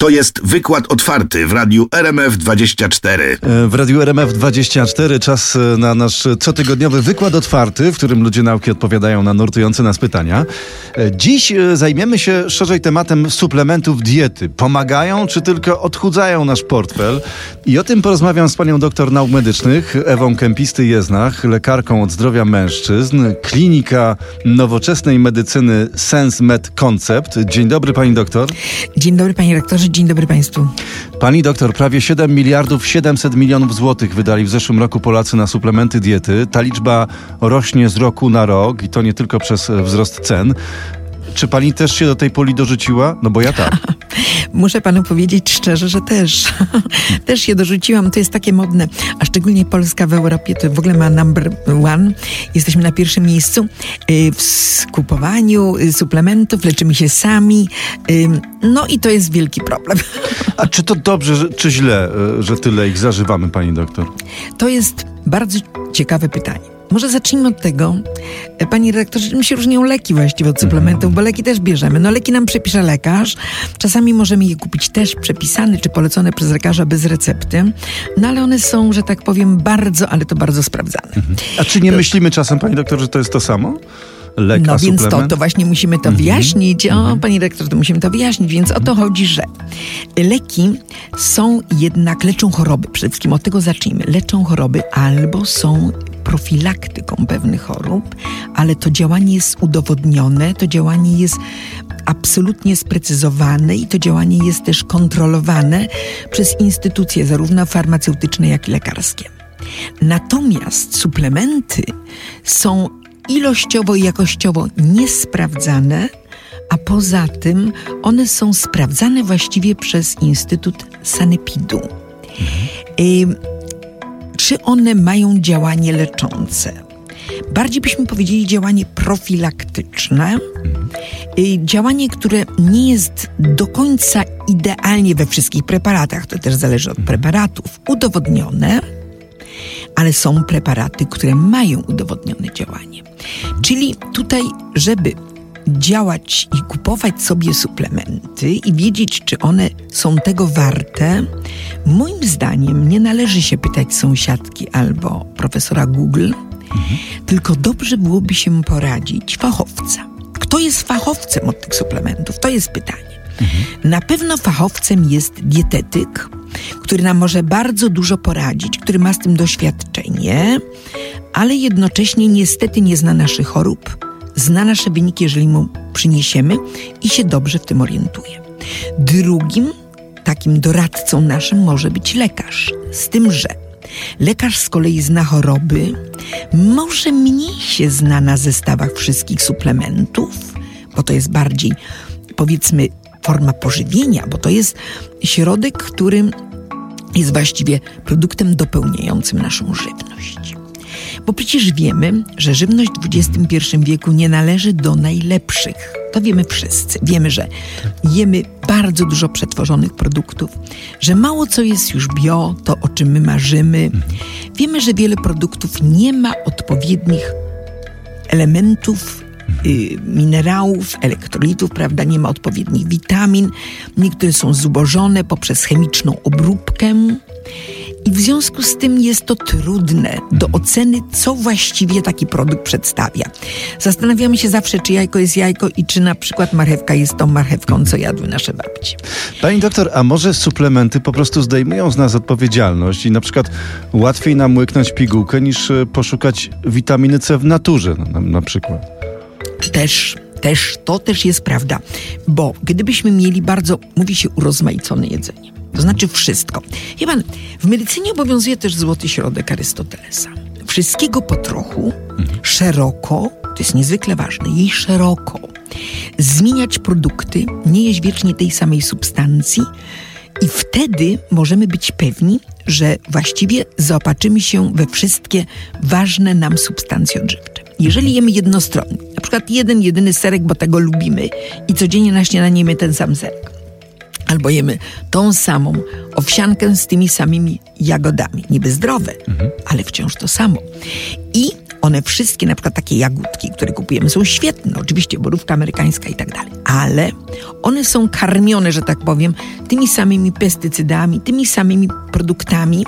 To jest wykład otwarty w radiu RMF24. E, W Radiu RMF24 czas e, na nasz cotygodniowy wykład otwarty, w którym ludzie nauki odpowiadają na nurtujące nas pytania. E, Dziś zajmiemy się szerzej tematem suplementów diety. Pomagają czy tylko odchudzają nasz portfel? I o tym porozmawiam z panią doktor nauk medycznych Ewą Kępisty-Jeznach, lekarką od zdrowia mężczyzn, klinika nowoczesnej medycyny Sense Med Concept. Dzień dobry pani doktor. Dzień dobry panie rektorze, dzień dobry państwu. Pani doktor, prawie 7 miliardów 700 milionów złotych wydali w zeszłym roku Polacy na suplementy diety. Ta liczba rośnie z roku na rok i to nie tylko przez wzrost cen. Czy pani też się do tej puli dorzuciła? No bo ja tak. Muszę panu powiedzieć szczerze, że też. też się dorzuciłam. To jest takie modne, a szczególnie Polska w Europie to w ogóle ma number one. Jesteśmy na pierwszym miejscu y, w skupowaniu y, suplementów, leczymy się sami. y, No i to jest wielki problem. A czy to dobrze, czy źle, że tyle ich zażywamy, pani doktor? To jest bardzo ciekawe pytanie. Może zacznijmy od tego, e, pani redaktorze, czym się różnią leki właściwie od suplementów, bo leki też bierzemy. No leki nam przepisze lekarz, czasami możemy je kupić też przepisane czy polecone przez lekarza bez recepty, no ale one są, że tak powiem, bardzo, ale to bardzo sprawdzane. A czy nie myślimy czasem, pani doktor, że to jest to samo? Lek, No więc to, suplement? to właśnie musimy to wyjaśnić. O, pani rektor, to musimy to wyjaśnić. Więc o to chodzi, że leki są jednak, leczą choroby. Przede wszystkim od tego zacznijmy. Leczą choroby albo są profilaktyką pewnych chorób, ale to działanie jest udowodnione, to działanie jest absolutnie sprecyzowane i to działanie jest też kontrolowane przez instytucje zarówno farmaceutyczne, jak i lekarskie. Natomiast suplementy są ilościowo i jakościowo niesprawdzane, a poza tym one są sprawdzane właściwie przez Instytut Sanepidu. Ym, czy one mają działanie leczące? Bardziej byśmy powiedzieli działanie profilaktyczne, y, działanie, które nie jest do końca idealnie we wszystkich preparatach, to też zależy od preparatów, udowodnione, ale są preparaty, które mają udowodnione działanie. Czyli tutaj, żeby działać i kupować sobie suplementy i wiedzieć, czy one są tego warte, moim zdaniem nie należy się pytać sąsiadki albo profesora Google, tylko dobrze byłoby się poradzić fachowca. Kto jest fachowcem od tych suplementów? To jest pytanie. Na pewno fachowcem jest dietetyk, który nam może bardzo dużo poradzić, który ma z tym doświadczenie, ale jednocześnie niestety nie zna naszych chorób, zna nasze wyniki, jeżeli mu przyniesiemy i się dobrze w tym orientuje. Drugim takim doradcą naszym może być lekarz, z tym, że lekarz z kolei zna choroby, może mniej się zna na zestawach wszystkich suplementów, bo to jest bardziej, powiedzmy, forma pożywienia, bo to jest środek, który jest właściwie produktem dopełniającym naszą żywność. Bo przecież wiemy, że żywność w XXI wieku nie należy do najlepszych. To wiemy wszyscy. Wiemy, że jemy bardzo dużo przetworzonych produktów, że mało co jest już bio, to o czym my marzymy. Wiemy, że wiele produktów nie ma odpowiednich elementów, y, minerałów, elektrolitów, prawda? Nie ma odpowiednich witamin. Niektóre są zubożone poprzez chemiczną obróbkę. I w związku z tym jest to trudne do oceny, co właściwie taki produkt przedstawia. Zastanawiamy się zawsze, czy jajko jest jajko i czy na przykład marchewka jest tą marchewką, co jadły nasze babci. Pani doktor, a może suplementy po prostu zdejmują z nas odpowiedzialność i na przykład łatwiej nam łyknąć pigułkę niż e, poszukać witaminy C w naturze na, na przykład? Też, też, to też jest prawda, bo gdybyśmy mieli bardzo, mówi się, urozmaicone jedzenie, to znaczy wszystko. Wie pan, w medycynie obowiązuje też złoty środek Arystotelesa. Wszystkiego po trochu, szeroko, to jest niezwykle ważne, jej szeroko. Zmieniać produkty, nie jeść wiecznie tej samej substancji i wtedy możemy być pewni, że właściwie zaopatrzymy się we wszystkie ważne nam substancje odżywcze. Jeżeli jemy jednostronnie, na przykład jeden, jedyny serek, bo tego lubimy i codziennie na śniadanie jemy ten sam serek, albo jemy tą samą owsiankę z tymi samymi jagodami. Niby zdrowe, ale wciąż to samo. I One wszystkie, na przykład takie jagódki, które kupujemy, są świetne, oczywiście borówka amerykańska i tak dalej, ale one są karmione, że tak powiem, tymi samymi pestycydami, tymi samymi produktami.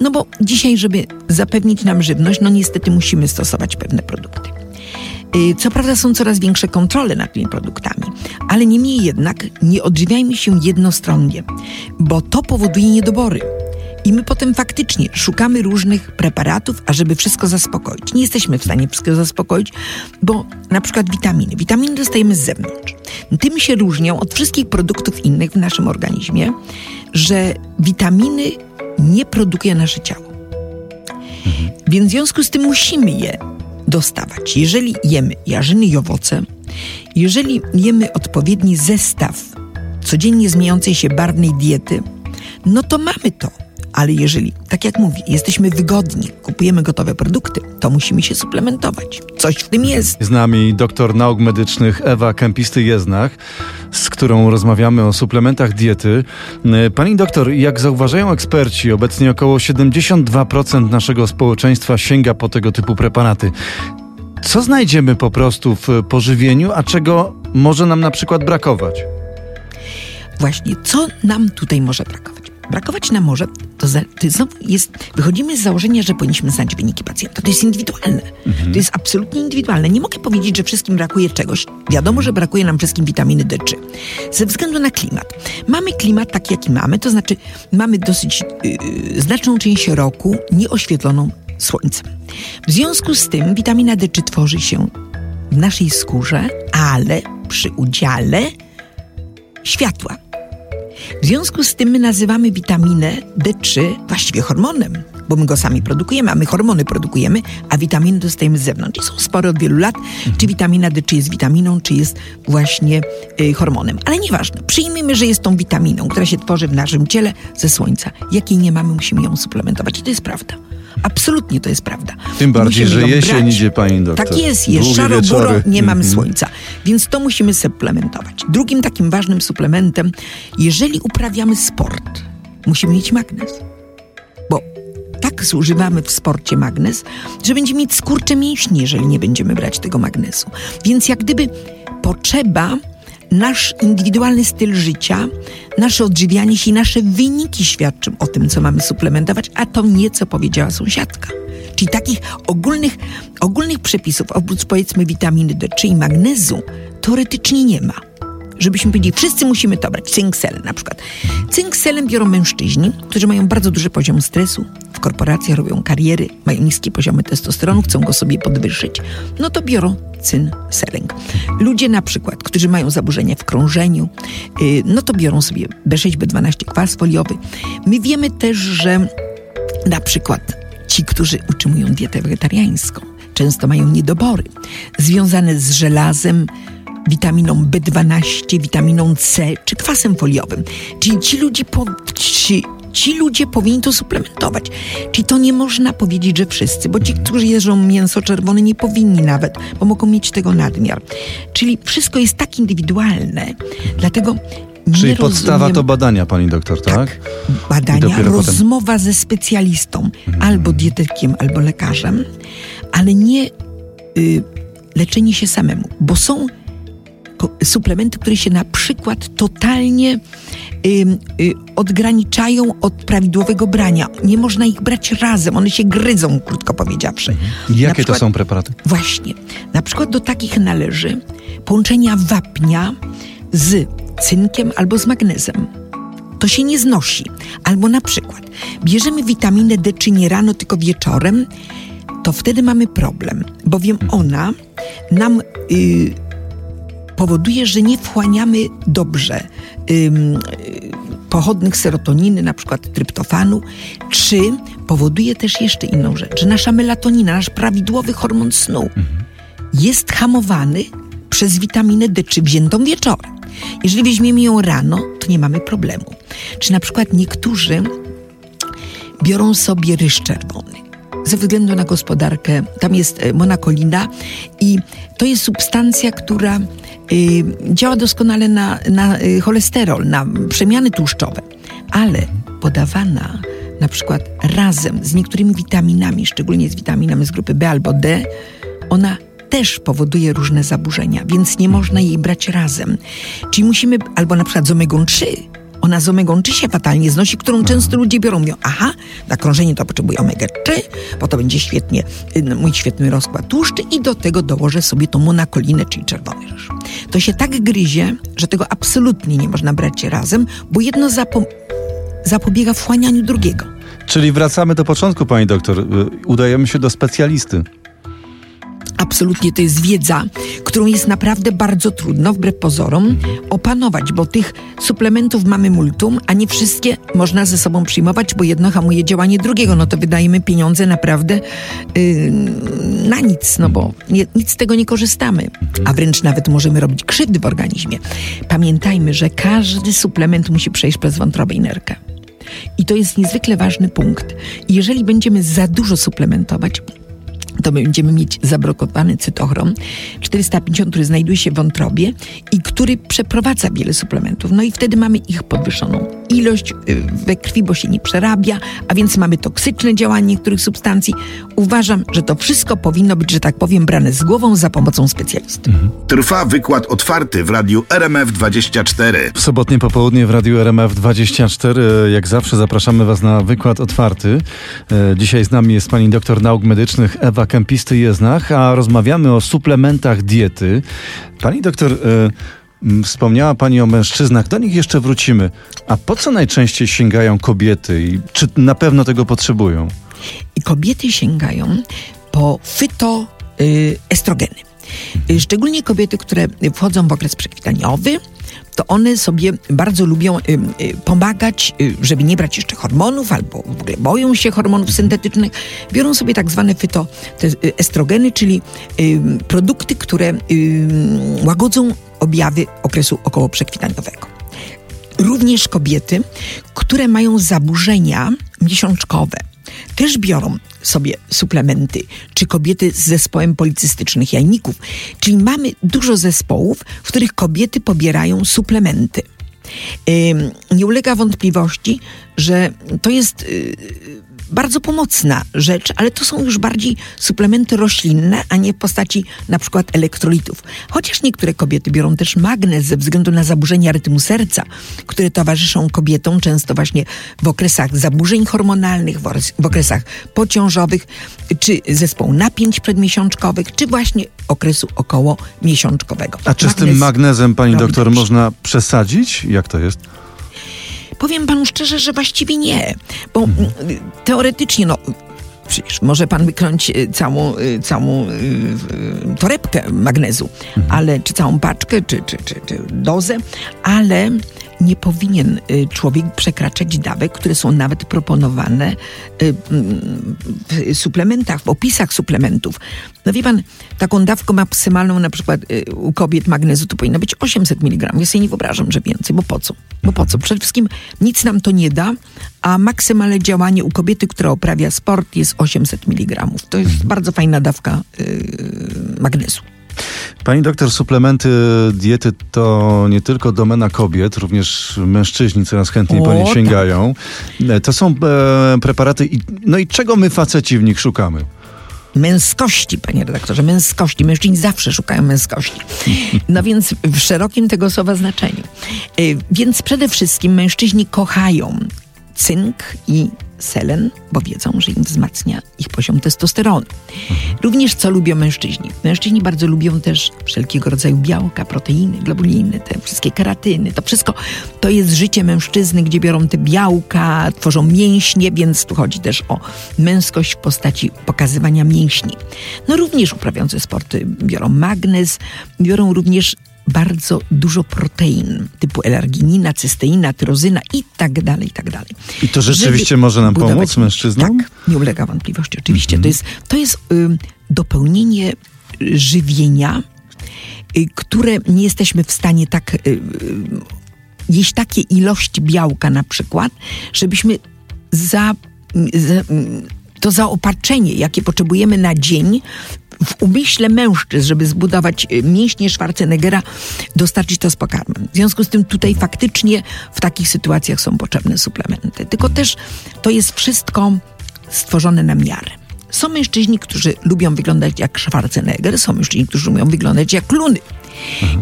No bo dzisiaj, żeby zapewnić nam żywność, no niestety musimy stosować pewne produkty. Y, Co prawda są coraz większe kontrole nad tymi produktami, ale niemniej jednak nie odżywiajmy się jednostronnie, bo to powoduje niedobory. I my potem faktycznie szukamy różnych preparatów, ażeby wszystko zaspokoić. Nie jesteśmy w stanie wszystkiego zaspokoić, bo na przykład witaminy. Witaminy dostajemy z zewnątrz. Tym się różnią od wszystkich produktów innych w naszym organizmie, że witaminy nie produkuje nasze ciało. Więc w związku z tym musimy je dostawać. Jeżeli jemy jarzyny i owoce, jeżeli jemy odpowiedni zestaw codziennie zmieniającej się barwnej diety, no to mamy to. Ale jeżeli, tak jak mówię, jesteśmy wygodni, kupujemy gotowe produkty, to musimy się suplementować. Coś w tym jest. Z nami doktor nauk medycznych Ewa Kępisty-Jeznach, z którą rozmawiamy o suplementach diety. Pani doktor, jak zauważają eksperci, obecnie około 72% naszego społeczeństwa sięga po tego typu preparaty. Co znajdziemy po prostu w pożywieniu, a czego może nam na przykład brakować? Właśnie, co nam tutaj może brakować? Brakować nam może, to, za, to znowu jest, wychodzimy z założenia, że powinniśmy znać wyniki pacjenta. To jest indywidualne. To jest absolutnie indywidualne. Nie mogę powiedzieć, że wszystkim brakuje czegoś. Wiadomo, że brakuje nam wszystkim witaminy D3. Ze względu na klimat. Mamy klimat taki, jaki mamy, to znaczy mamy dosyć yy, znaczną część roku nieoświetloną słońcem. W związku z tym witamina D3 tworzy się w naszej skórze, ale przy udziale światła. W związku z tym my nazywamy witaminę D3 właściwie hormonem, bo my go sami produkujemy, a my hormony produkujemy, a witaminy dostajemy z zewnątrz. I są spory od wielu lat, czy witamina D3 jest witaminą, czy jest właśnie y, hormonem. Ale nieważne, przyjmijmy, że jest tą witaminą, która się tworzy w naszym ciele ze słońca. Jakiej nie mamy, musimy ją suplementować. I to jest prawda. Absolutnie to jest prawda. Tym bardziej, musimy że jesień brać. idzie, pani doktor. Tak jest, jest szaro, buro, wieczory. nie mamy Mhm. słońca. Więc to musimy suplementować. Drugim takim ważnym suplementem, jeżeli uprawiamy sport, musimy mieć magnez. Bo tak zużywamy w sporcie magnez, że będziemy mieć skurcze mięśni, jeżeli nie będziemy brać tego magnezu. Więc jak gdyby potrzeba, nasz indywidualny styl życia, nasze odżywianie się i nasze wyniki świadczą o tym, co mamy suplementować, a to nie, co powiedziała sąsiadka. Czyli takich ogólnych, ogólnych przepisów, oprócz powiedzmy witaminy D3 i magnezu, teoretycznie nie ma. Żebyśmy powiedzieli, wszyscy musimy to brać. Cynk selen na przykład. Cynk selen biorą mężczyźni, którzy mają bardzo duży poziom stresu, w korporacjach robią kariery, mają niskie poziomy testosteronu, chcą go sobie podwyższyć, no to biorą cyn seleng. Ludzie na przykład, którzy mają zaburzenia w krążeniu, yy, no to biorą sobie B6, B12, kwas foliowy. My wiemy też, że na przykład ci, którzy utrzymują dietę wegetariańską, często mają niedobory związane z żelazem, witaminą B12, witaminą C czy kwasem foliowym. Czyli ci ludzie, po, ci, ci ludzie powinni to suplementować. Czyli to nie można powiedzieć, że wszyscy, bo ci, którzy jedzą mięso czerwone, nie powinni nawet, bo mogą mieć tego nadmiar. Czyli wszystko jest tak indywidualne, dlatego Czyli podstawa rozumiem- to badania, pani doktor, tak? I badania, dopiero potem- Mhm. rozmowa ze specjalistą, albo dietetykiem, albo lekarzem, ale nie y, leczenie się samemu, bo są suplementy, które się na przykład totalnie y, y, odgraniczają od prawidłowego brania. Nie można ich brać razem, one się gryzą, krótko powiedziawszy. Na Jakie to przykład- są preparaty? Właśnie. Na przykład do takich należy połączenia wapnia z cynkiem albo z magnezem. To się nie znosi. Albo na przykład bierzemy witaminę D czy nie rano, tylko wieczorem, to wtedy mamy problem, bowiem ona nam y, powoduje, że nie wchłaniamy dobrze ym, pochodnych serotoniny, na przykład tryptofanu, czy powoduje też jeszcze inną rzecz, że nasza melatonina, nasz prawidłowy hormon snu jest hamowany przez witaminę D, czy wziętą wieczorem. Jeżeli weźmiemy ją rano, to nie mamy problemu. Czy na przykład niektórzy biorą sobie ryż czerwony. Ze względu na gospodarkę, tam jest e, monakolina i to jest substancja, która działa doskonale na, na y, cholesterol, na przemiany tłuszczowe, ale podawana na przykład razem z niektórymi witaminami, szczególnie z witaminami z grupy B albo D, ona też powoduje różne zaburzenia, więc nie można jej brać razem. Czyli musimy, albo na przykład z omegą 3, ona z omegą 3 się fatalnie znosi, którą często ludzie biorą. Mówią, aha, na krążenie to potrzebuję omega 3, bo to będzie świetnie, y, mój świetny rozkład tłuszczy i do tego dołożę sobie tą monakolinę, czyli czerwony ryż. To się tak gryzie, że tego absolutnie nie można brać razem, bo jedno zapo zapobiega wchłanianiu drugiego. Czyli wracamy do początku, pani doktor. Y, Udajemy się do specjalisty. Absolutnie to jest wiedza, którą jest naprawdę bardzo trudno, wbrew pozorom, opanować, bo tych suplementów mamy multum, a nie wszystkie można ze sobą przyjmować, bo jedno hamuje działanie drugiego. No to wydajemy pieniądze naprawdę yy, na nic, no bo nie, nic z tego nie korzystamy, a wręcz nawet możemy robić krzywdy w organizmie. Pamiętajmy, że każdy suplement musi przejść przez wątrobę i nerkę. I to jest niezwykle ważny punkt. Jeżeli będziemy za dużo suplementować, to będziemy mieć zablokowany cytochrom 450, który znajduje się w wątrobie i który przeprowadza wiele suplementów. No i wtedy mamy ich podwyższoną ilość y, we krwi, bo się nie przerabia, a więc mamy toksyczne działanie niektórych substancji. Uważam, że to wszystko powinno być, że tak powiem, brane z głową za pomocą specjalisty. Trwa wykład otwarty w radiu RMF24. W sobotnie popołudnie w Radiu RMF 24. Jak zawsze zapraszamy Was na wykład otwarty. E, Dzisiaj z nami jest pani doktor nauk medycznych Ewa Kempisty-Jeznach, a rozmawiamy o suplementach diety. Pani doktor, m, wspomniała pani o mężczyznach, do nich jeszcze wrócimy. A po co najczęściej sięgają kobiety i czy na pewno tego potrzebują? I kobiety sięgają po fytoestrogeny. Y, Szczególnie kobiety, które wchodzą w okres przekwitaniowy, to one sobie bardzo lubią y, y, pomagać, y, żeby nie brać jeszcze hormonów, albo w ogóle boją się hormonów syntetycznych. Biorą sobie tak zwane fytoestrogeny, czyli y, produkty, które y, łagodzą objawy okresu okołoprzekwitaniowego. Również kobiety, które mają zaburzenia miesiączkowe, też biorą sobie suplementy, czy kobiety z zespołem policystycznych jajników. Czyli mamy dużo zespołów, w których kobiety pobierają suplementy. Nie ulega wątpliwości, że to jest y, bardzo pomocna rzecz, ale to są już bardziej suplementy roślinne, a nie w postaci na przykład elektrolitów. Chociaż niektóre kobiety biorą też magnez ze względu na zaburzenia rytmu serca, które towarzyszą kobietom często właśnie w okresach zaburzeń hormonalnych, w okresach pociążowych, czy zespołu napięć przedmiesiączkowych, czy właśnie okresu około miesiączkowego. A czy z tym Magnez magnezem, pani doktor, można przesadzić? Jak to jest? Powiem panu szczerze, że właściwie nie, bo mm, teoretycznie, no. Przecież może pan wykrąć y, całą, y, całą y, torebkę magnezu, ale czy całą paczkę, czy, czy, czy, czy dozę, ale nie powinien y, człowiek przekraczać dawek, które są nawet proponowane y, mm, w suplementach, w opisach suplementów. No wie pan, taką dawką maksymalną na przykład y, u kobiet magnezu to powinno być 800 mg. Ja sobie nie wyobrażam, że więcej, bo po co? Bo po co? Przede wszystkim nic nam to nie da, a maksymalne działanie u kobiety, która uprawia sport jest 800 mg. To jest bardzo fajna dawka magnezu. Pani doktor, suplementy diety to nie tylko domena kobiet, również mężczyźni coraz chętniej O, po nie tak. sięgają. E, To są e, preparaty. I, no i czego my faceci w nich szukamy? męskości, panie redaktorze, męskości. Mężczyźni zawsze szukają męskości. No więc w szerokim tego słowa znaczeniu. Y, Więc przede wszystkim mężczyźni kochają cynk i selen, bo wiedzą, że im wzmacnia ich poziom testosteronu. Również co lubią mężczyźni? Mężczyźni bardzo lubią też wszelkiego rodzaju białka, proteiny, globuliny, te wszystkie keratyny. To wszystko to jest życie mężczyzny, gdzie biorą te białka, tworzą mięśnie, więc tu chodzi też o męskość w postaci pokazywania mięśni. No również uprawiające sporty biorą magnez, biorą również bardzo dużo protein typu elarginina, cysteina, tyrozyna i tak dalej, i tak dalej. I to rzeczywiście może nam budować pomóc mężczyznom? Tak, nie ulega wątpliwości. Oczywiście. To jest, to jest ym, dopełnienie y, żywienia, y, które nie jesteśmy w stanie tak y, y, jeść takie ilości białka na przykład, żebyśmy za, za to zaopatrzenie, jakie potrzebujemy na dzień w umyśle mężczyzn, żeby zbudować y, mięśnie Schwarzeneggera, dostarczyć to z pokarmem. W związku z tym tutaj faktycznie w takich sytuacjach są potrzebne suplementy. Tylko też to jest wszystko stworzone na miarę. Są mężczyźni, którzy lubią wyglądać jak Schwarzenegger, są mężczyźni, którzy lubią wyglądać jak kluny.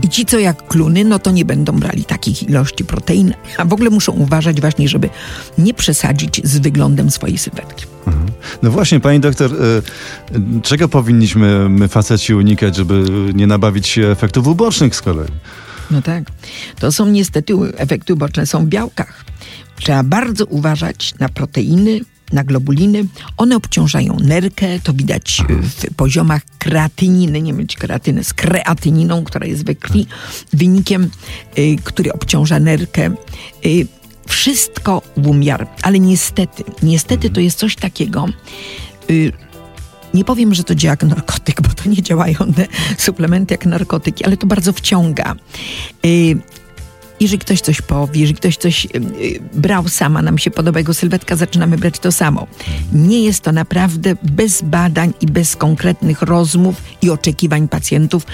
I ci, co jak kluny, no to nie będą brali takich ilości protein, a w ogóle muszą uważać właśnie, żeby nie przesadzić z wyglądem swojej sylwetki. No właśnie, pani doktor, e, czego powinniśmy my faceci unikać, żeby nie nabawić się efektów ubocznych z kolei? No tak. To są niestety efekty uboczne, są w białkach. Trzeba bardzo uważać na proteiny, na globuliny. One obciążają nerkę, to widać w poziomach kreatyniny, nie mylić kreatyny z kreatyniną, która jest we krwi, wynikiem, y, który obciąża nerkę. Y, wszystko w umiar, ale niestety, niestety to jest coś takiego, y, nie powiem, że to działa jak narkotyk, bo to nie działają te suplementy jak narkotyki, ale to bardzo wciąga. Y, jeżeli ktoś coś powie, jeżeli ktoś coś y, y, brał sama, nam się podoba jego sylwetka, zaczynamy brać to samo. Nie jest to naprawdę bez badań i bez konkretnych rozmów i oczekiwań pacjentów,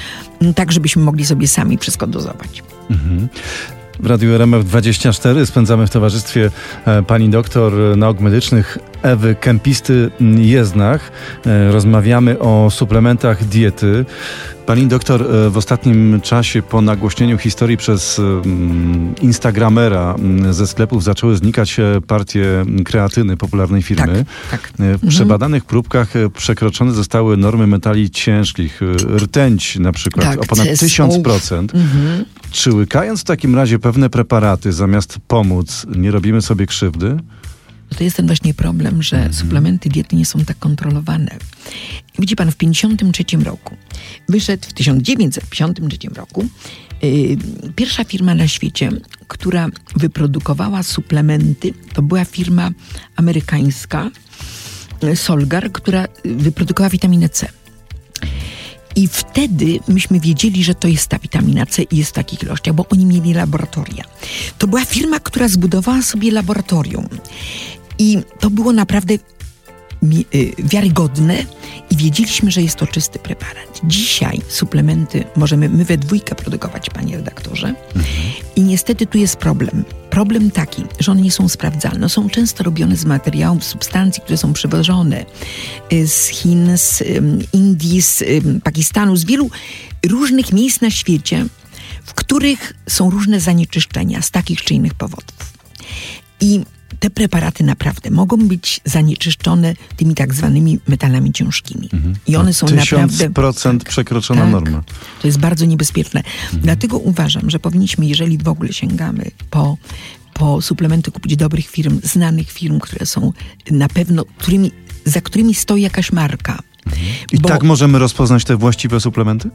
tak żebyśmy mogli sobie sami wszystko dozować. W Radiu RMF 24 spędzamy w towarzystwie e, pani doktor nauk medycznych Ewy Kempisty Jeznach. E, Rozmawiamy o suplementach diety. Pani doktor e, w ostatnim czasie po nagłośnieniu historii przez Instagramera ze sklepów zaczęły znikać e, partie kreatyny popularnej firmy. tak. E, W przebadanych próbkach przekroczone zostały normy metali ciężkich, rtęć na przykład Tak, o ponad CSO. 1000%. Czy łykając w takim razie pewne preparaty zamiast pomóc, nie robimy sobie krzywdy? To jest ten właśnie problem, że suplementy diety nie są tak kontrolowane. Widzi pan, w 1953 roku wyszedł, w 1953 roku, yy, pierwsza firma na świecie, która wyprodukowała suplementy, to była firma amerykańska, yy, Solgar, która wyprodukowała witaminę C. I wtedy myśmy wiedzieli, że to jest ta witamina C i jest w takich ilościach, bo oni mieli laboratoria. To była firma, która zbudowała sobie laboratorium. I to było naprawdę y, wiarygodne i wiedzieliśmy, że jest to czysty preparat. Dzisiaj suplementy możemy my we dwójkę produkować, panie redaktorze. I niestety tu jest problem. Problem taki, że one nie są sprawdzalne. Są często robione z materiałów, substancji, które są przywożone y, z Chin, z Indii, z Pakistanu, z wielu różnych miejsc na świecie, w których są różne zanieczyszczenia z takich czy innych powodów. I te preparaty naprawdę mogą być zanieczyszczone tymi tak zwanymi metalami ciężkimi. I one są naprawdę... 1000% przekroczona Tak. norma. To jest bardzo niebezpieczne. Dlatego uważam, że powinniśmy, jeżeli w ogóle sięgamy po, po suplementy, kupić dobrych firm, znanych firm, które są na pewno, którymi, za którymi stoi jakaś marka. I Bo- tak możemy rozpoznać te właściwe suplementy?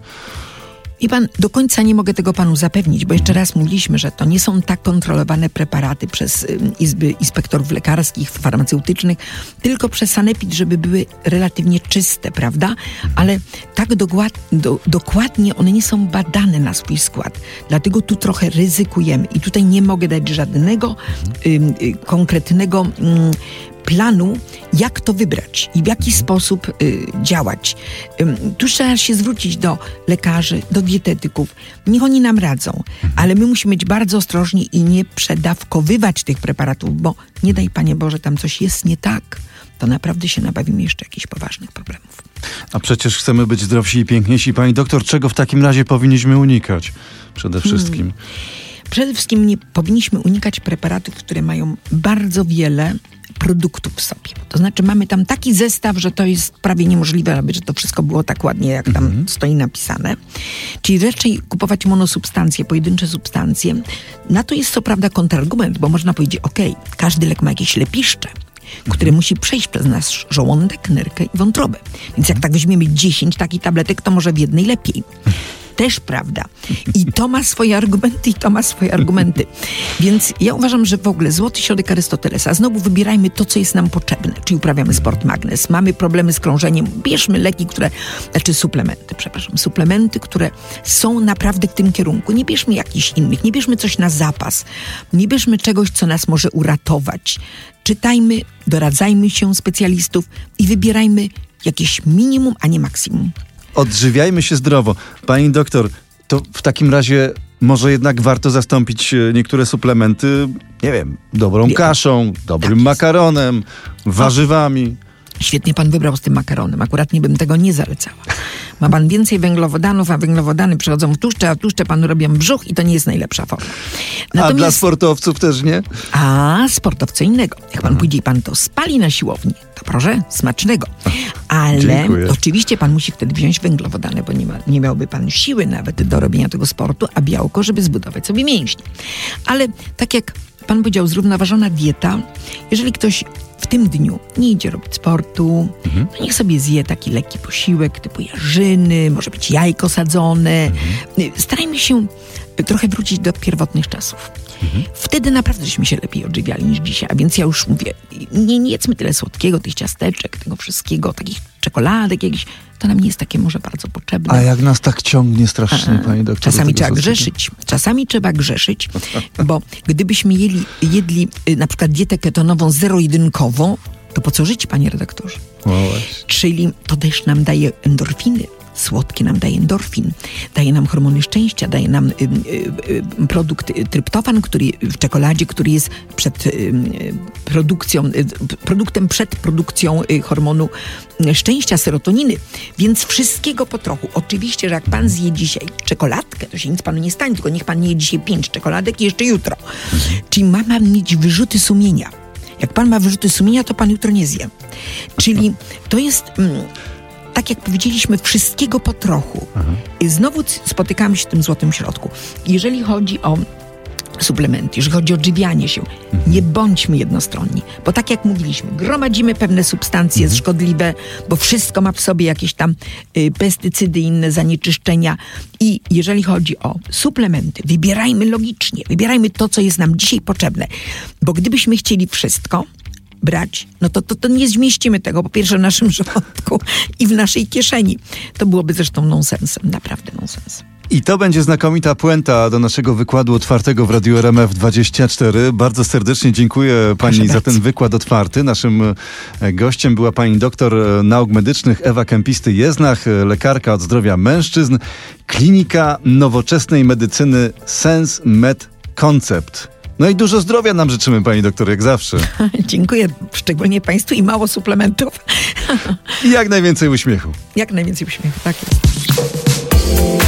I pan, do końca nie mogę tego panu zapewnić, bo jeszcze raz mówiliśmy, że to nie są tak kontrolowane preparaty przez Izby Inspektorów Lekarskich, Farmaceutycznych, tylko przez Sanepid, żeby były relatywnie czyste, prawda? Ale tak dokład, do, dokładnie one nie są badane na swój skład. Dlatego tu trochę ryzykujemy. I tutaj nie mogę dać żadnego ym, y, konkretnego ym, planu, jak to wybrać i w jaki sposób y, działać. Ym, tu trzeba się zwrócić do lekarzy, do dietetyków. Niech oni nam radzą, ale my musimy być bardzo ostrożni i nie przedawkowywać tych preparatów, bo nie daj Panie Boże, tam coś jest nie tak, to naprawdę się nabawimy jeszcze jakichś poważnych problemów. A przecież chcemy być zdrowsi i piękniejsi. Pani doktor, czego w takim razie powinniśmy unikać? Przede wszystkim. Przede wszystkim nie powinniśmy unikać preparatów, które mają bardzo wiele produktów w sobie. To znaczy mamy tam taki zestaw, że to jest prawie niemożliwe, aby że to wszystko było tak ładnie, jak tam stoi napisane. Czyli raczej kupować monosubstancje, pojedyncze substancje. Na to jest co prawda kontrargument, bo można powiedzieć, ok, każdy lek ma jakieś lepiszcze, które musi przejść przez nasz żołądek, nerkę i wątrobę. Więc jak tak weźmiemy 10 takich tabletek, to może w jednej lepiej. Też prawda. I to ma swoje argumenty, i to ma swoje argumenty. Więc ja uważam, że w ogóle złoty środek Arystotelesa, znowu wybierajmy to, co jest nam potrzebne. Czyli uprawiamy sport magnes, mamy problemy z krążeniem, bierzmy leki, które, znaczy suplementy, przepraszam, suplementy, które są naprawdę w tym kierunku. Nie bierzmy jakichś innych, nie bierzmy coś na zapas, nie bierzmy czegoś, co nas może uratować. Czytajmy, doradzajmy się specjalistów i wybierajmy jakieś minimum, a nie maksimum. Odżywiajmy się zdrowo. Pani doktor, to w takim razie może jednak warto zastąpić e, niektóre suplementy, nie wiem, dobrą kaszą, dobrym Tak makaronem, warzywami. Świetnie pan wybrał z tym makaronem. Akurat nie bym tego nie zalecała. Ma pan więcej węglowodanów, a węglowodany przechodzą w tłuszcze, a tłuszcze panu robią brzuch i to nie jest najlepsza forma. A dla sportowców też nie? A sportowca innego. Jak pan pójdzie i pan to spali na siłowni, to proszę, smacznego. Ale Dziękuję. oczywiście pan musi wtedy wziąć węglowodany, bo nie, ma, nie miałby pan siły nawet do robienia tego sportu, a białko, żeby zbudować sobie mięśnie. Ale tak jak pan powiedział, zrównoważona dieta, jeżeli ktoś w tym dniu nie idzie robić sportu, to niech sobie zje taki lekki posiłek typu jarzyny, może być jajko sadzone. Starajmy się trochę wrócić do pierwotnych czasów. Wtedy naprawdę żeśmy się lepiej odżywiali niż dzisiaj. A więc ja już mówię, nie, nie jedzmy tyle słodkiego, tych ciasteczek, tego wszystkiego, takich czekoladek jakichś. To nam nie jest takie może bardzo potrzebne. A jak nas tak ciągnie strasznie, pani doktor. do Czasami trzeba słodkiego? grzeszyć. Czasami trzeba grzeszyć, bo gdybyśmy jeli, jedli y, na przykład dietę ketonową zero-jedynkową, to po co żyć, panie redaktorze? O, właśnie. Czyli to też nam daje endorfiny. Słodkie nam daje endorfin, daje nam hormony szczęścia, daje nam y, y, y, produkt tryptofan, który w czekoladzie, który jest przed y, y, produkcją, y, produktem przed produkcją hormonu szczęścia, serotoniny. Więc wszystkiego po trochu. Oczywiście, że jak pan zje dzisiaj czekoladkę, to się nic panu nie stanie, tylko niech pan nie je dzisiaj pięć czekoladek i jeszcze jutro. Czyli ma pan mieć wyrzuty sumienia. Jak pan ma wyrzuty sumienia, to pan jutro nie zje. Czyli to jest. Mm, tak jak powiedzieliśmy, wszystkiego po trochu. I Znowu c- spotykamy się w tym złotym środku. Jeżeli chodzi o suplementy, jeżeli chodzi o odżywianie się, nie bądźmy jednostronni, bo tak jak mówiliśmy, gromadzimy pewne substancje szkodliwe, bo wszystko ma w sobie jakieś tam y, pestycydy inne zanieczyszczenia. I jeżeli chodzi o suplementy, wybierajmy logicznie, wybierajmy to, co jest nam dzisiaj potrzebne, bo gdybyśmy chcieli wszystko, brać, no to, to, to nie zmieścimy tego po pierwsze w naszym żołądku i w naszej kieszeni. To byłoby zresztą nonsensem, naprawdę nonsensem. I to będzie znakomita puenta do naszego wykładu otwartego w Radiu RMF 24. Bardzo serdecznie dziękuję pani Proszę za bardzo. ten wykład otwarty. Naszym e, gościem była pani doktor e, nauk medycznych Ewa Kempisty-Jeznach, e, lekarka od zdrowia mężczyzn, klinika nowoczesnej medycyny Sens Med Concept. No i dużo zdrowia nam życzymy, pani doktor, jak zawsze. Dziękuję szczególnie Państwu i mało suplementów. I jak najwięcej uśmiechu. Jak najwięcej uśmiechu, tak jest.